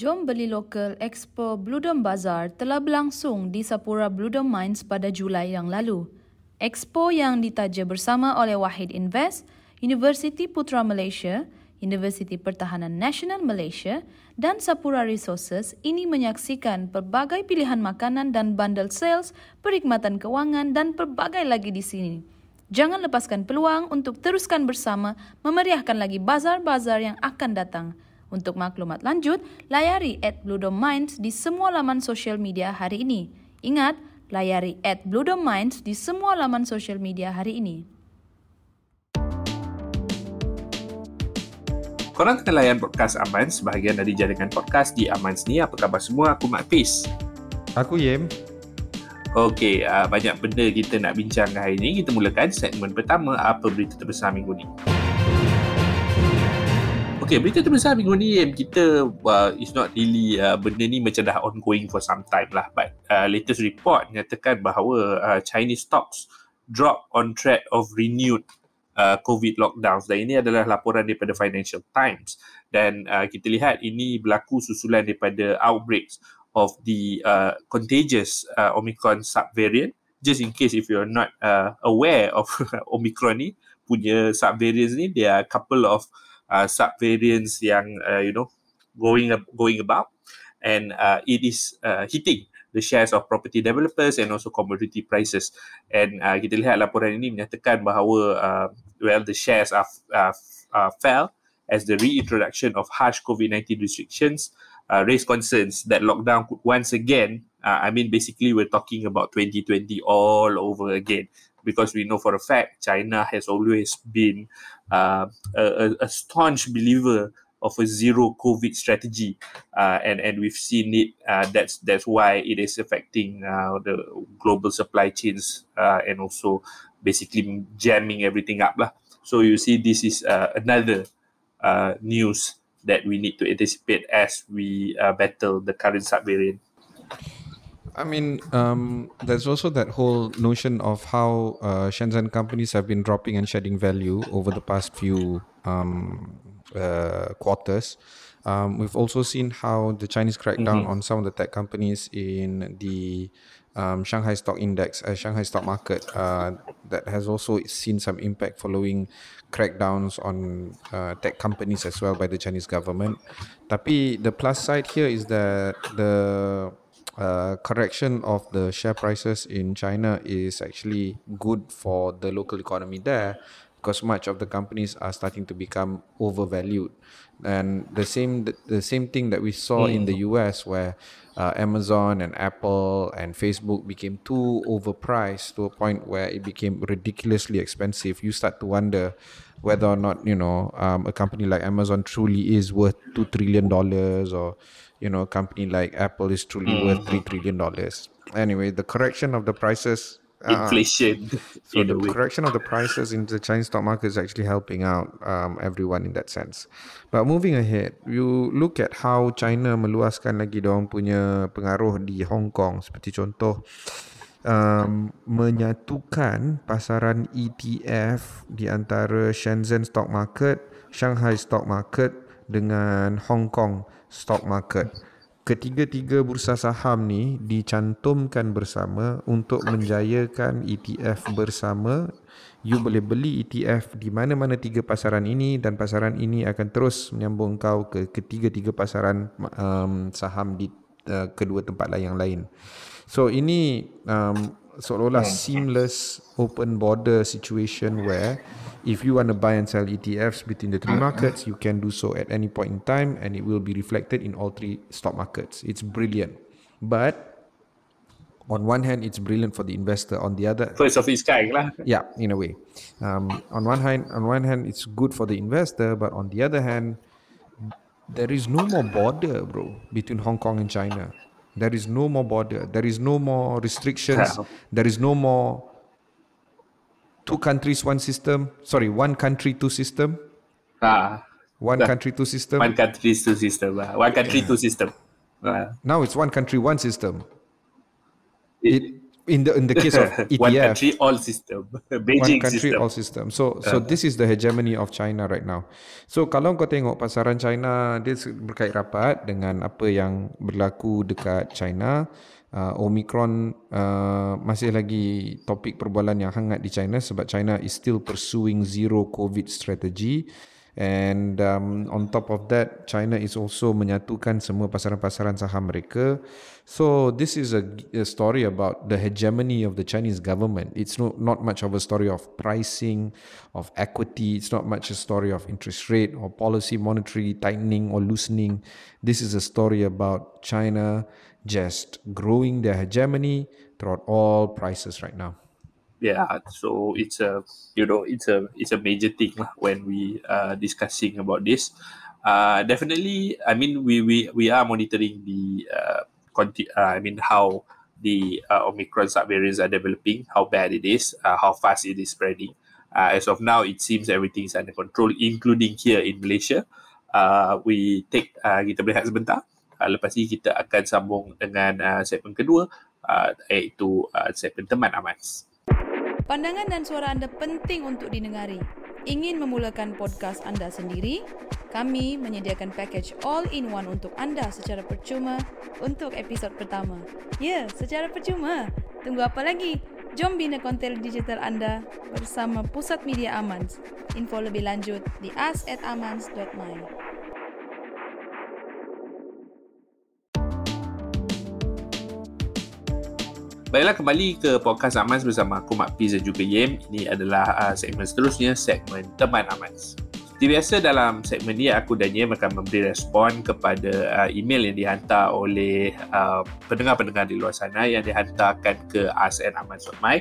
Jom Beli Lokal Expo Blue Dome Bazaar telah berlangsung di Sapura Blue Dome Mines pada Julai yang lalu. Expo yang ditaja bersama oleh Wahid Invest, Universiti Putra Malaysia, Universiti Pertahanan Nasional Malaysia dan Sapura Resources ini menyaksikan pelbagai pilihan makanan dan bundle sales, perkhidmatan kewangan dan pelbagai lagi di sini. Jangan lepaskan peluang untuk teruskan bersama memeriahkan lagi bazar-bazar yang akan datang. Untuk maklumat lanjut, layari at Blue Dome Minds di semua laman sosial media hari ini. Ingat, layari at Blue Dome Minds di semua laman sosial media hari ini. Korang tengah layan podcast Aman sebahagian dari jaringan podcast di Aman ni. Apa khabar semua? Aku Mak Fiz. Aku Yem. Okey, uh, banyak benda kita nak bincang hari ini. Kita mulakan segmen pertama, apa berita terbesar minggu ni. Okay, berita terbesar minggu ni. Kita uh, is not really uh, benda ni macam dah ongoing for some time lah. But uh, latest report nyatakan bahawa uh, Chinese stocks drop on threat of renewed uh, COVID lockdowns. Dan ini adalah laporan daripada Financial Times. Dan uh, kita lihat ini berlaku susulan daripada outbreaks of the uh, contagious uh, Omicron subvariant. Just in case if you're not uh, aware of Omicron ni punya subvariants ni there are a couple of uh, subvariants yang uh, you know going going about. And uh, it is uh, hitting the shares of property developers and also commodity prices. And uh, kita lihat laporan ini menyatakan bahawa uh, well the shares are uh, uh, fell as the reintroduction of harsh covid-19 restrictions uh, raise concerns that lockdown could once again uh, i mean basically we're talking about 2020 all over again because we know for a fact China has always been uh, a, a staunch believer of a zero COVID strategy, uh, and and we've seen it. Uh, that's that's why it is affecting uh, the global supply chains uh, and also basically jamming everything up lah. So you see, this is uh, another uh, news that we need to anticipate as we uh, battle the current subvariant. I mean, um, there's also that whole notion of how uh, Shenzhen companies have been dropping and shedding value over the past few um, uh, quarters. Um, we've also seen how the Chinese crackdown mm-hmm. on some of the tech companies in the um, Shanghai Stock Index, uh, Shanghai Stock Market, uh, that has also seen some impact following crackdowns on uh, tech companies as well by the Chinese government. Tapi the plus side here is that the uh, correction of the share prices in China is actually good for the local economy there because much of the companies are starting to become overvalued and the same the same thing that we saw mm. in the US where uh, Amazon and Apple and Facebook became too overpriced to a point where it became ridiculously expensive you start to wonder whether or not you know um, a company like Amazon truly is worth 2 trillion dollars or you know a company like apple is truly mm. worth 3 trillion dollars. Anyway the correction of the prices uh, inflation so the correction of the prices in the chinese stock market is actually helping out um, everyone in that sense. But moving ahead you look at how china meluaskan lagi dia punya pengaruh di hong kong. Seperti contoh um, menyatukan pasaran ETF di antara Shenzhen Stock Market, Shanghai Stock Market dengan Hong Kong stock market. Ketiga-tiga bursa saham ni dicantumkan bersama untuk menjayakan ETF bersama. You boleh beli ETF di mana-mana tiga pasaran ini dan pasaran ini akan terus menyambung kau ke ketiga-tiga pasaran um, saham di uh, kedua tempat lain yang lain. So ini um, seolah-olah seamless open border situation where if you want to buy and sell ETFs between the three markets, you can do so at any point in time and it will be reflected in all three stock markets. It's brilliant. But on one hand, it's brilliant for the investor. On the other, first of its kind, lah. Yeah, in a way. Um, on one hand, on one hand, it's good for the investor, but on the other hand, there is no more border, bro, between Hong Kong and China. There is no more border. There is no more restrictions. There is no more two countries, one system. Sorry, one country, two system. Ah, one country, two system. One country, two system. Uh, one country, two system. Uh. Now it's one country, one system. It, it in the in the case of ETF, one country, all system. Beijing one country system. all system. So so uh. this is the hegemony of China right now. So kalau kau tengok pasaran China dia berkait rapat dengan apa yang berlaku dekat China. Uh, Omicron uh, masih lagi topik perbualan yang hangat di China sebab China is still pursuing zero COVID strategy. And um, on top of that, China is also menyatukan semua pasaran-pasaran saham mereka. So this is a, a story about the hegemony of the Chinese government. It's not, not much of a story of pricing, of equity. It's not much a story of interest rate or policy, monetary tightening or loosening. This is a story about China just growing their hegemony throughout all prices right now yeah so it's a you know it's a it's a major thing lah when we are discussing about this. Uh definitely i mean we we we are monitoring the uh, conti- uh i mean how the uh, omicron subvariants are developing how bad it is uh, how fast it is spreading. Uh, as of now it seems everything is under control including here in malaysia. Uh we take uh, kita berehat sebentar. Uh, lepas ni kita akan sambung dengan uh, segmen kedua uh, iaitu uh, segmen teman amans Pandangan dan suara anda penting untuk didengari. Ingin memulakan podcast anda sendiri? Kami menyediakan package all-in-one untuk anda secara percuma untuk episod pertama. Ya, secara percuma. Tunggu apa lagi? Jom bina konten digital anda bersama Pusat Media Amans. Info lebih lanjut di us@amans.my. Baiklah kembali ke podcast Amans bersama aku Mak Piz dan juga Yem. Ini adalah uh, segmen seterusnya, segmen Teman Amans. Seperti biasa dalam segmen ini aku dan Yem akan memberi respon kepada uh, email yang dihantar oleh uh, pendengar-pendengar di luar sana yang dihantarkan ke asnamans.my.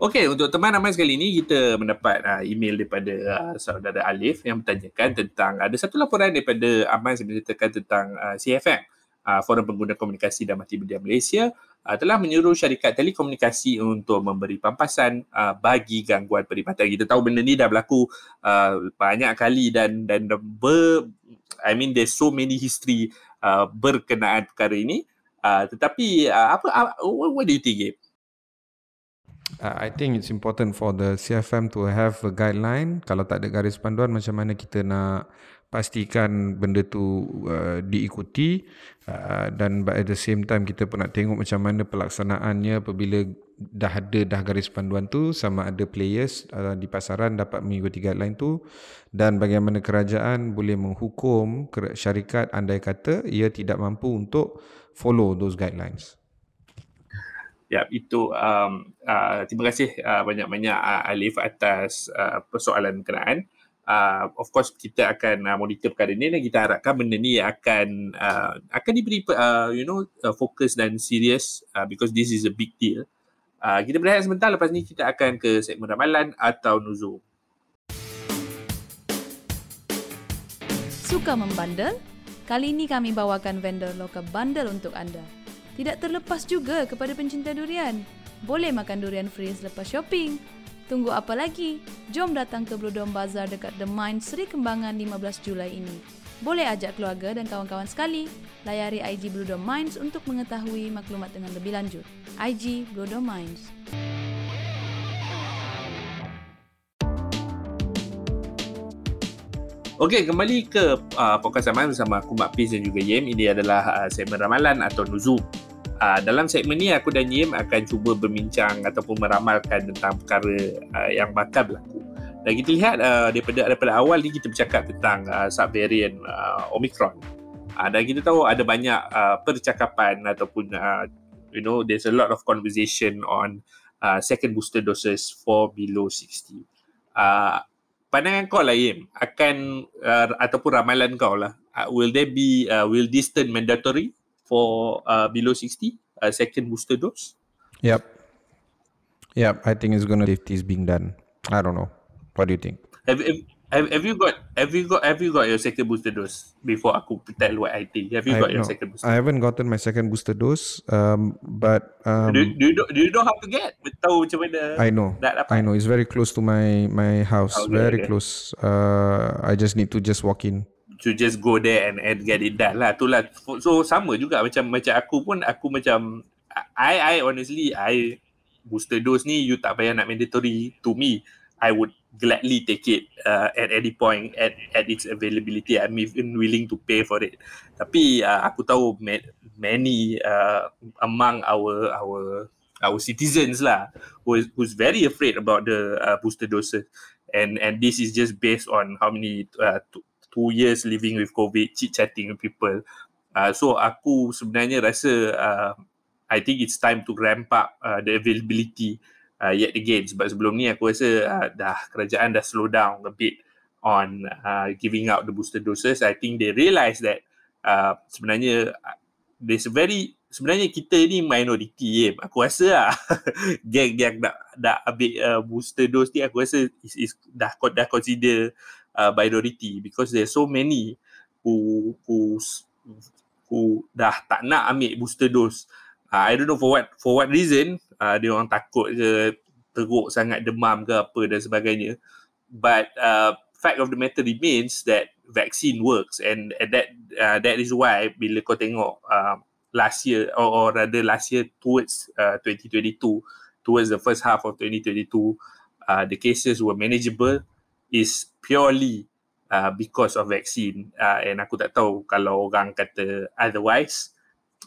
Okey, untuk teman Amans kali ini kita mendapat uh, email daripada uh, saudara Alif yang bertanyakan tentang ada satu laporan daripada Amans yang menceritakan tentang uh, CFM uh, Forum Pengguna Komunikasi dan Multimedia Malaysia uh, telah menyuruh syarikat telekomunikasi untuk memberi pampasan uh, bagi gangguan perkhidmatan. Kita tahu benda ni dah berlaku uh, banyak kali dan dan ber, I mean there's so many history uh, berkenaan perkara ini. Uh, tetapi uh, apa uh, what, what do you think Gabe? Uh, I think it's important for the CFM to have a guideline. Kalau tak ada garis panduan, macam mana kita nak pastikan benda tu uh, diikuti uh, dan at the same time kita pun nak tengok macam mana pelaksanaannya apabila dah ada dah garis panduan tu sama ada players uh, di pasaran dapat mengikuti guideline tu dan bagaimana kerajaan boleh menghukum syarikat andai kata ia tidak mampu untuk follow those guidelines. Ya, itu um, uh, terima kasih uh, banyak-banyak uh, Alif atas uh, persoalan berkenaan uh, of course kita akan uh, monitor perkara ini dan kita harapkan benda ni akan uh, akan diberi uh, you know uh, fokus dan serius uh, because this is a big deal. Uh, kita berehat sebentar lepas ni kita akan ke segmen ramalan atau nuzul. Suka membandel? Kali ini kami bawakan vendor lokal bandel untuk anda. Tidak terlepas juga kepada pencinta durian. Boleh makan durian free selepas shopping. Tunggu apa lagi? Jom datang ke Blue Dome Bazaar dekat The Mind Seri Kembangan 15 Julai ini. Boleh ajak keluarga dan kawan-kawan sekali. Layari IG Blue Dome Minds untuk mengetahui maklumat dengan lebih lanjut. IG Blue Dome Minds. Okey, kembali ke uh, podcast zaman bersama aku Mak Piz dan juga Yem. Ini adalah uh, segmen ramalan atau nuzul Uh, dalam segmen ni aku dan Yim akan cuba berbincang ataupun meramalkan tentang perkara uh, yang bakal berlaku. Dan kita lihat uh, daripada daripada awal ni kita bercakap tentang uh, subvariant uh, Omicron. Uh, dan kita tahu ada banyak uh, percakapan ataupun uh, you know there's a lot of conversation on uh, second booster doses for below 60. Uh, pandangan kau lah Yim akan uh, ataupun ramalan kau lah uh, will there be uh, will this turn mandatory for uh, below 60 uh, second booster dose. Yep. Yep, I think it's going to if this being done. I don't know. What do you think? Have, have, have you got have you got have you got your second booster dose before I could tell what I think? Have you I, got your no, second booster? I haven't gotten my second booster dose. Um, but um, do, do you know do you know how to get? Tahu macam mana? I know. I know. It's very close to my my house. Okay, very okay. close. Uh, I just need to just walk in to just go there and, and get it done lah. Itulah. So sama juga macam macam aku pun aku macam I I honestly I booster dose ni you tak payah nak mandatory to me I would gladly take it uh, at any point at at its availability I'm even willing to pay for it tapi uh, aku tahu many uh, among our our our citizens lah who is, who's very afraid about the uh, booster doses and and this is just based on how many uh, two, years living with covid chit chatting with people. Uh, so aku sebenarnya rasa uh, I think it's time to ramp up uh, the availability uh, yet again. Sebab sebelum ni aku rasa uh, dah kerajaan dah slow down a bit on uh, giving out the booster doses. I think they realise that uh, sebenarnya there's a very sebenarnya kita ni minority eh. aku rasa lah geng-geng nak nak ambil uh, booster dose ni aku rasa is, is dah dah consider uh, minority because there's so many who who who dah tak nak ambil booster dose. Uh, I don't know for what for what reason uh, dia orang takut ke teruk sangat demam ke apa dan sebagainya. But uh, fact of the matter remains that vaccine works and, and that uh, that is why bila kau tengok uh, last year or, or rather last year towards uh, 2022 towards the first half of 2022 uh, the cases were manageable is purely uh, because of vaccine uh, and aku tak tahu kalau orang kata otherwise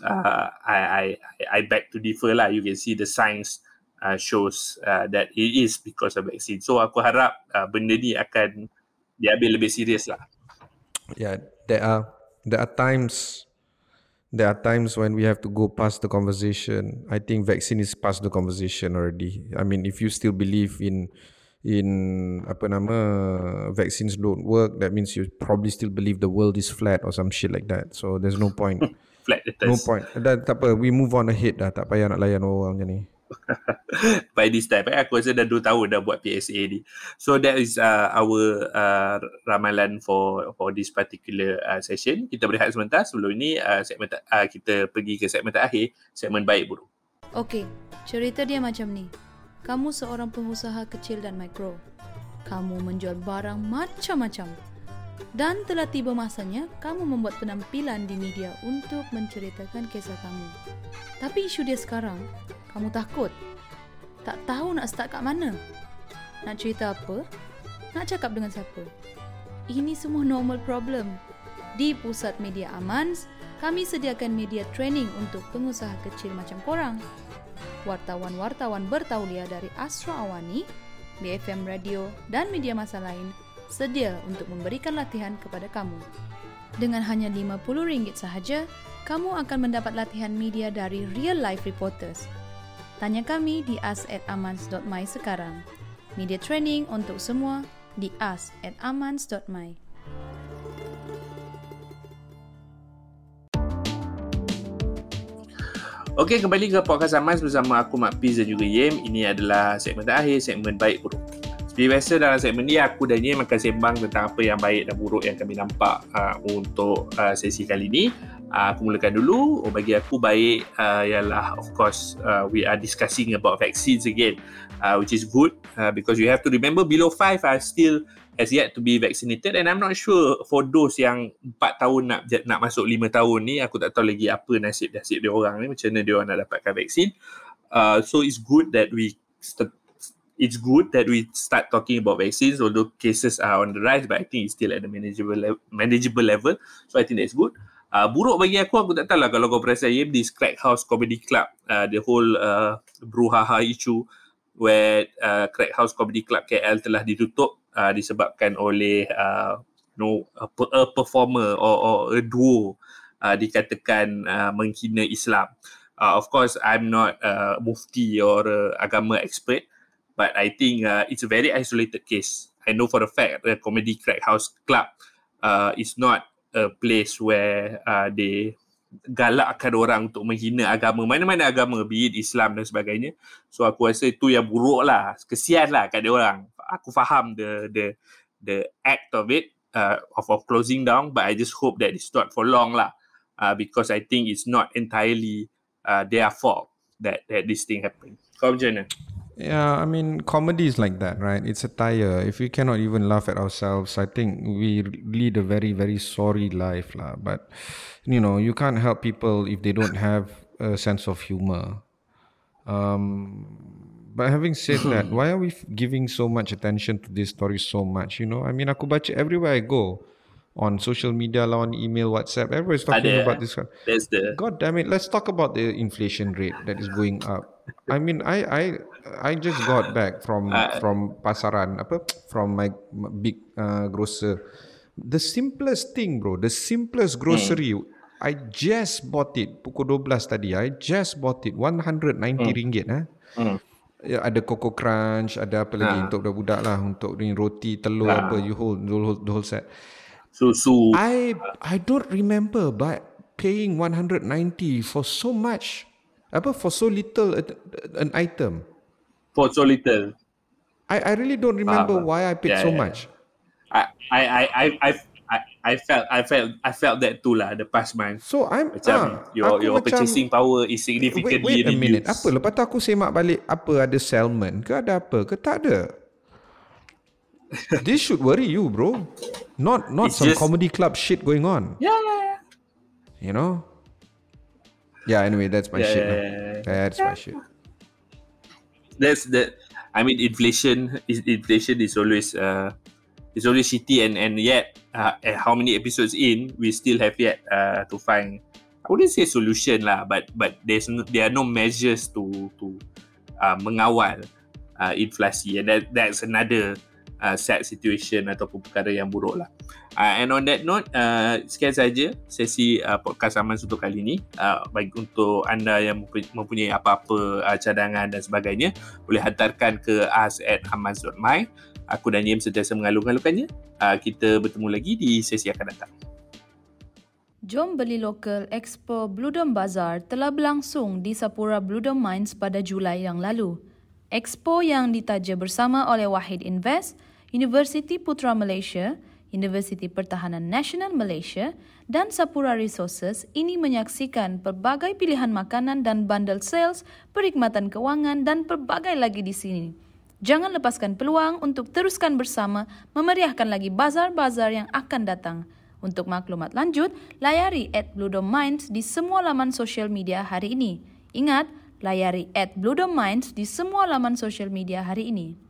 uh, I, I I beg to differ lah. You can see the science uh, shows uh, that it is because of vaccine. So aku harap uh, benda ni akan diambil lebih serius lah. Yeah, there are there are times there are times when we have to go past the conversation. I think vaccine is past the conversation already. I mean, if you still believe in in apa nama vaccines don't work, that means you probably still believe the world is flat or some shit like that. So there's no point. flat the No point. Dah tak apa, we move on ahead dah. Tak payah nak layan orang macam ni. By this time, eh, aku rasa dah 2 tahun dah buat PSA ni. So that is uh, our uh, ramalan for for this particular uh, session. Kita berehat sebentar. Sebelum ini uh, segmen uh, kita pergi ke segmen terakhir, segmen baik buruk. Okey, cerita dia macam ni. Kamu seorang pengusaha kecil dan mikro. Kamu menjual barang macam-macam dan telah tiba masanya kamu membuat penampilan di media untuk menceritakan kisah kamu. Tapi isu dia sekarang, kamu takut. Tak tahu nak start kat mana. Nak cerita apa? Nak cakap dengan siapa? Ini semua normal problem. Di Pusat Media Amans, kami sediakan media training untuk pengusaha kecil macam korang. Wartawan-wartawan bertauliah dari Astro Awani, BFM Radio dan media masa lain sedia untuk memberikan latihan kepada kamu. Dengan hanya RM50 sahaja, kamu akan mendapat latihan media dari real life reporters. Tanya kami di us@amans.my sekarang. Media training untuk semua di us@amans.my. Okey, kembali ke podcast Amans bersama aku Mak Piz dan juga Yem. Ini adalah segmen terakhir, segmen baik buruk. Seperti biasa dalam segmen ni aku dan Yen akan sembang tentang apa yang baik dan buruk yang kami nampak uh, untuk uh, sesi kali ni. Uh, aku mulakan dulu. Oh, bagi aku baik uh, ialah of course uh, we are discussing about vaccines again uh, which is good uh, because you have to remember below 5 are still has yet to be vaccinated and I'm not sure for those yang 4 tahun nak nak masuk 5 tahun ni aku tak tahu lagi apa nasib-nasib dia orang ni macam mana dia orang nak dapatkan vaksin. Uh, so it's good that we it's good that we start talking about vaccines, although cases are on the rise, but I think it's still at a manageable level, manageable level. So I think that's good. Uh, buruk bagi aku, aku tak tahu lah kalau kau perasan Yim, this Crack House Comedy Club, uh, the whole uh, brouhaha issue where uh, Crack House Comedy Club KL telah ditutup uh, disebabkan oleh uh, no, a, a performer or, or a duo uh, dikatakan uh, menghina Islam. Uh, of course, I'm not a mufti or a agama expert, but I think uh, it's a very isolated case. I know for a fact the Comedy Crack House Club uh, is not a place where uh, they galakkan orang untuk menghina agama mana-mana agama be it Islam dan sebagainya so aku rasa itu yang buruk lah kesian lah kat dia orang aku faham the the the act of it uh, of, of closing down but I just hope that it's not for long lah uh, because I think it's not entirely uh, their fault that that this thing happened kau macam mana? Yeah, I mean, comedy is like that, right? It's a tire. If we cannot even laugh at ourselves, I think we lead a very, very sorry life, lah. But you know, you can't help people if they don't have a sense of humor. Um, but having said that, hmm. why are we giving so much attention to this story so much? You know, I mean, aku baca everywhere I go on social media, lah, on email, WhatsApp, everybody's talking Ada. about this. The God damn it! Let's talk about the inflation rate that is going up. I mean, I I I just got back from uh, from pasaran apa from my big uh, grocer. The simplest thing, bro. The simplest hmm. grocery. I just bought it pukul 12 tadi. I just bought it 190 hmm. ringgit. Eh? Ya, ada Coco Crunch, ada apa lagi untuk budak-budak lah untuk ni roti, telur apa you whole the whole, the whole set. susu. I I don't remember but paying 190 for so much. Apa for so little a- an item. for so little. I I really don't remember Faham. why I paid Yeah, so yeah. much. I I I I I felt I felt I felt that too lah the past month. So I'm Macam ah, your your macam, purchasing power is Wait, significantly wait a minute. reduced. Apa? Lepas tu aku semak balik apa ada salmon ke ada apa ke tak ada. This should worry you, bro. Not not It's some just- comedy club shit going on. Yeah, yeah, yeah. You know? Yeah. Anyway, that's my Yeah, shit. yeah, lah. yeah, yeah. That's my shit. That's the. I mean, inflation is inflation is always uh, is always shitty, and and yet, uh, how many episodes in, we still have yet uh, to find. I wouldn't say solution lah, but but there's no, there are no measures to to uh, mengawal uh, inflasi, and that that's another uh, sad situation ataupun perkara yang buruk lah. Uh, and on that note, uh, sekian saja sesi uh, podcast Amans untuk kali ini. Uh, bagi untuk anda yang mempu- mempunyai apa-apa uh, cadangan dan sebagainya, boleh hantarkan ke us at amans.my. Aku dan Yem sentiasa mengalung-alungkannya. Uh, kita bertemu lagi di sesi akan datang. Jom beli lokal Expo Bludom Bazaar telah berlangsung di Sapura Bludom Mines pada Julai yang lalu. Expo yang ditaja bersama oleh Wahid Invest, Universiti Putra Malaysia, Universiti Pertahanan Nasional Malaysia dan Sapura Resources ini menyaksikan pelbagai pilihan makanan dan bundle sales, perkhidmatan kewangan dan pelbagai lagi di sini. Jangan lepaskan peluang untuk teruskan bersama memeriahkan lagi bazar-bazar yang akan datang. Untuk maklumat lanjut, layari at Minds di semua laman sosial media hari ini. Ingat, layari at Minds di semua laman sosial media hari ini.